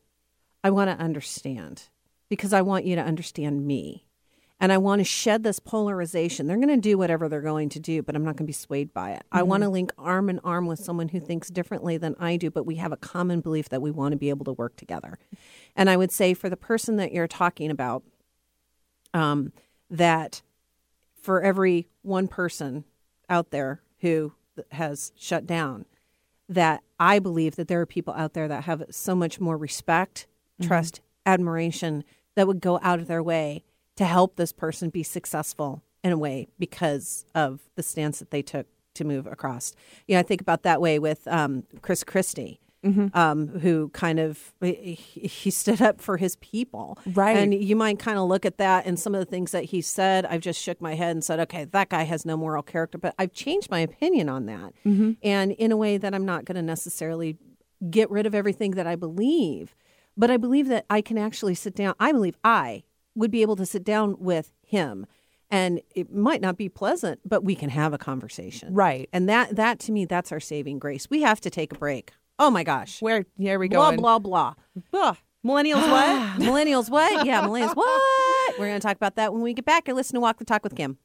I want to understand because I want you to understand me. And I want to shed this polarization. They're going to do whatever they're going to do, but I'm not going to be swayed by it. I want to link arm in arm with someone who thinks differently than I do, but we have a common belief that we want to be able to work together. And I would say for the person that you're talking about, um, that for every one person out there who has shut down, that I believe that there are people out there that have so much more respect, trust, admiration that would go out of their way to help this person be successful in a way because of the stance that they took to move across. You know, I think about that way with um, Chris Christie. Um, who kind of he, he stood up for his people, Right. And you might kind of look at that and some of the things that he said. I've just shook my head and said, "Okay, that guy has no moral character." But I've changed my opinion on that, and in a way that I'm not going to necessarily get rid of everything that I believe, but I believe that I can actually sit down. I believe I would be able to sit down with him. And it might not be pleasant, but we can have a conversation. Right. And that that to me, that's our saving grace. We have to take a break. Oh my gosh. Where, here we go. Blah blah blah. Ugh. Millennials, what? [sighs] millennials what? Yeah, millennials what? We're going to talk about that when we get back. You're listening to Walk the Talk with Kim.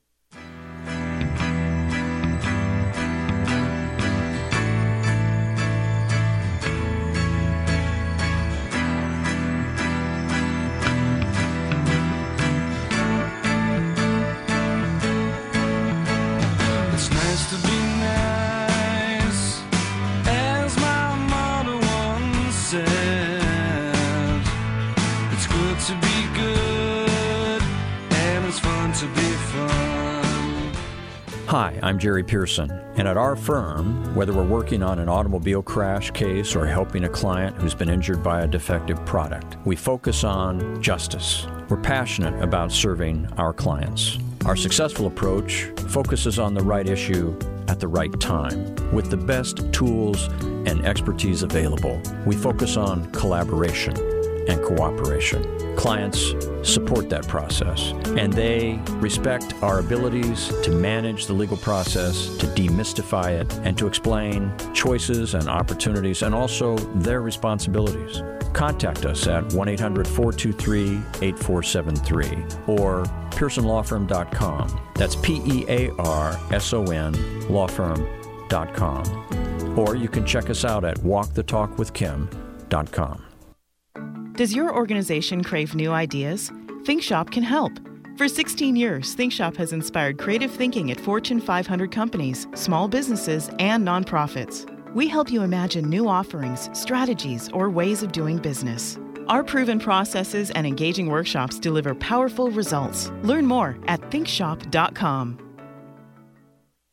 Hi, I'm Jerry Pearson, and at our firm, whether we're working on an automobile crash case or helping a client who's been injured by a defective product, we focus on justice. We're passionate about serving our clients. Our successful approach focuses on the right issue at the right time with the best tools and expertise available. We focus on collaboration and cooperation. Clients support that process, and they respect our abilities to manage the legal process, to demystify it, and to explain choices and opportunities and also their responsibilities. Contact us at 1 800 423 8473 or PearsonLawFirm.com. That's P E A R S O N lawfirm.com. Or you can check us out at walkthetalkwithkim.com. Does your organization crave new ideas? ThinkShop can help. For 16 years, ThinkShop has inspired creative thinking at Fortune 500 companies, small businesses, and nonprofits. We help you imagine new offerings, strategies, or ways of doing business. Our proven processes and engaging workshops deliver powerful results. Learn more at thinkshop.com.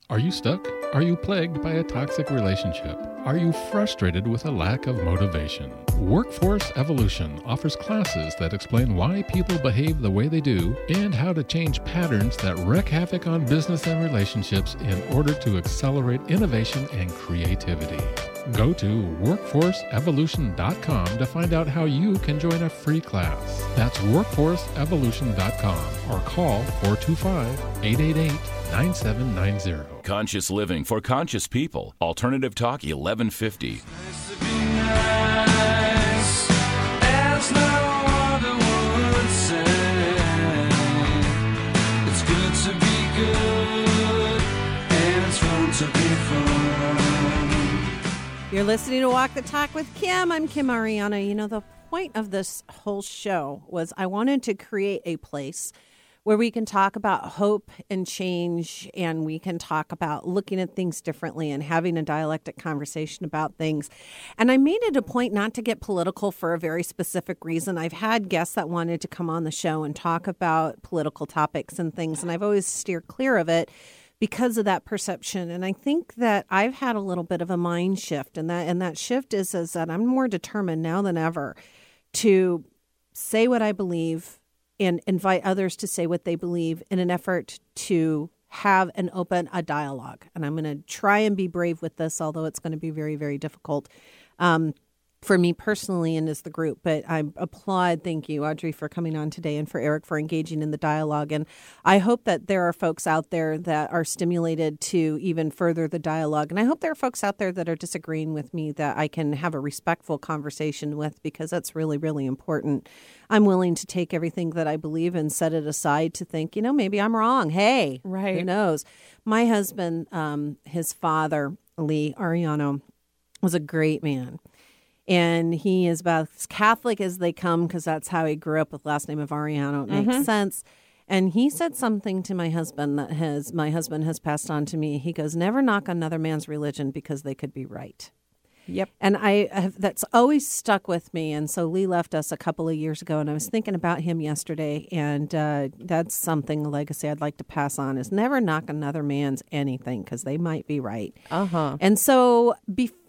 Are you stuck? Are you plagued by a toxic relationship? Are you frustrated with a lack of motivation? Workforce Evolution offers classes that explain why people behave the way they do and how to change patterns that wreak havoc on business and relationships in order to accelerate innovation and creativity. Go to workforceevolution.com to find out how you can join a free class. That's workforceevolution.com or call 425 888 9790. Conscious living for conscious people. Alternative Talk 1150. nice, as no other would say. It's good to be good, and it's fun to be fun. You're listening to Walk the Talk with Kim. I'm Kim Ariano. You know, the point of this whole show was I wanted to create a place where we can talk about hope and change and we can talk about looking at things differently and having a dialectic conversation about things. And I made it a point not to get political for a very specific reason. I've had guests that wanted to come on the show and talk about political topics and things, and I've always steered clear of it because of that perception. And I think that I've had a little bit of a mind shift, and that and that shift is is that I'm more determined now than ever to say what I believe and invite others to say what they believe in an effort to have an open a dialogue. And I'm going to try and be brave with this, although it's going to be very very difficult. Um, for me personally and as the group. But I applaud, thank you, Audrey, for coming on today and for Eric for engaging in the dialogue. And I hope that there are folks out there that are stimulated to even further the dialogue. And I hope there are folks out there that are disagreeing with me that I can have a respectful conversation with because that's really, really important. I'm willing to take everything that I believe and set it aside to think, you know, maybe I'm wrong. Hey, Right. who knows? My husband, um, his father, Lee Ariano, was a great man and he is about as Catholic as they come because that's how he grew up with last name of Ariano. It makes sense. And he said something to my husband that has my husband has passed on to me. He goes, "Never knock another man's religion because they could be right." Yep. And I have, that's always stuck with me. And so Lee left us a couple of years ago, and I was thinking about him yesterday, and uh, that's something a legacy I'd like to pass on: is never knock another man's anything because they might be right. Uh huh. And so before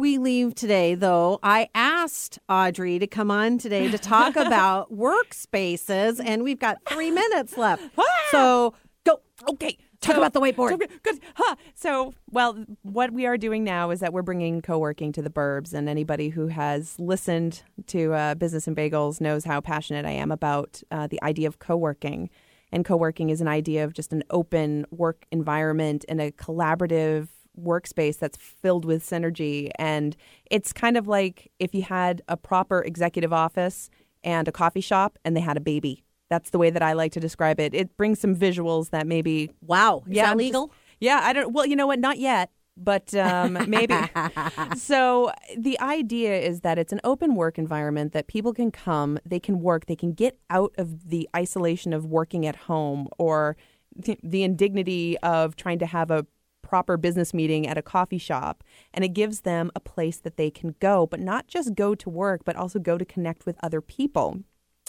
we leave today, though, I asked Audrey to come on today to talk [laughs] about workspaces, and we've got three minutes left. So go. Okay. Talk about the whiteboard. So, good. Huh. So, well, what we are doing now is that we're bringing co-working to the burbs, and anybody who has listened to uh, Business and Bagels knows how passionate I am about uh, the idea of co-working. And co-working is an idea of just an open work environment and a collaborative workspace that's filled with synergy. And it's kind of like if you had a proper executive office and a coffee shop, and they had a baby. That's the way that I like to describe it. It brings some visuals that maybe Wow. Is yeah, that legal? just- yeah, I don't. Well, you know what? Not yet, but um, maybe. [laughs] so the idea is that it's an open work environment that people can come, they can work, they can get out of the isolation of working at home or the, the indignity of trying to have a proper business meeting at a coffee shop and it gives them a place that they can go but not just go to work but also go to connect with other people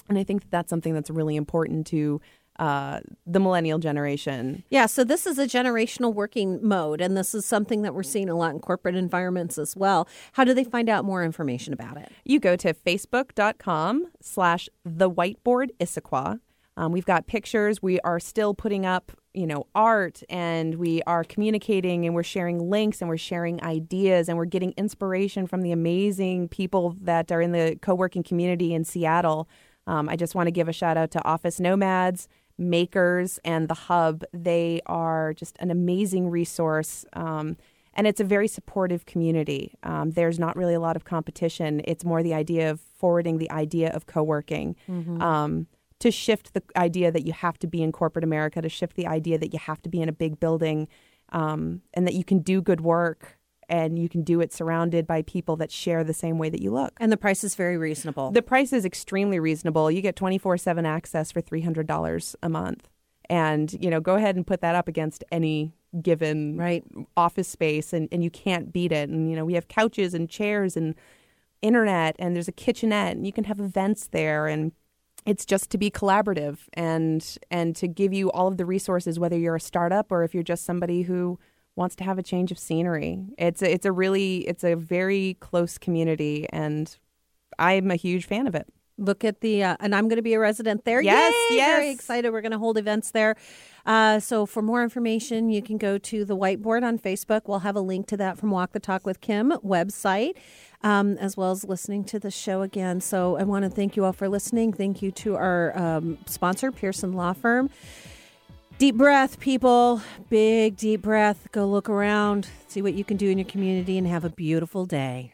and i think that that's something that's really important to uh, the millennial generation Yeah, so this is a generational working mode, and this is something that we're seeing a lot in corporate environments as well. How do they find out more information about it? you go to facebook.com slash the whiteboard Issaquah. Um, we've got pictures. We are still putting up, you know, art and we are communicating and we're sharing links and we're sharing ideas and we're getting inspiration from the amazing people that are in the co-working community in Seattle. Um, I just want to give a shout out to Office Nomads, Makers, and the Hub. They are just an amazing resource. Um, and it's a very supportive community. Um, there's not really a lot of competition. It's more the idea of forwarding the idea of co-working. Um, to shift the idea that you have to be in corporate America, to shift the idea that you have to be in a big building, um, and that you can do good work and you can do it surrounded by people that share the same way that you look. And the price is very reasonable. The price is extremely reasonable. You get 24/7 access for $300 a month. And, you know, go ahead and put that up against any given Right. office space and, and you can't beat it. And, you know, we have couches and chairs and internet and there's a kitchenette and you can have events there and it's just to be collaborative and and to give you all of the resources whether you're a startup or if you're just somebody who wants to have a change of scenery. It's a, it's a really it's a very close community and I'm a huge fan of it. Look at the, uh, and I'm going to be a resident there. Yes, Yay! Very excited. We're going to hold events there. Uh, so for more information, you can go to the whiteboard on Facebook. We'll have a link to that from Walk the Talk with Kim website, um, as well as listening to the show again. So I want to thank you all for listening. Thank you to our um, sponsor, Pearson Law Firm. Deep breath, people. Big deep breath. Go look around, see what you can do in your community, and have a beautiful day.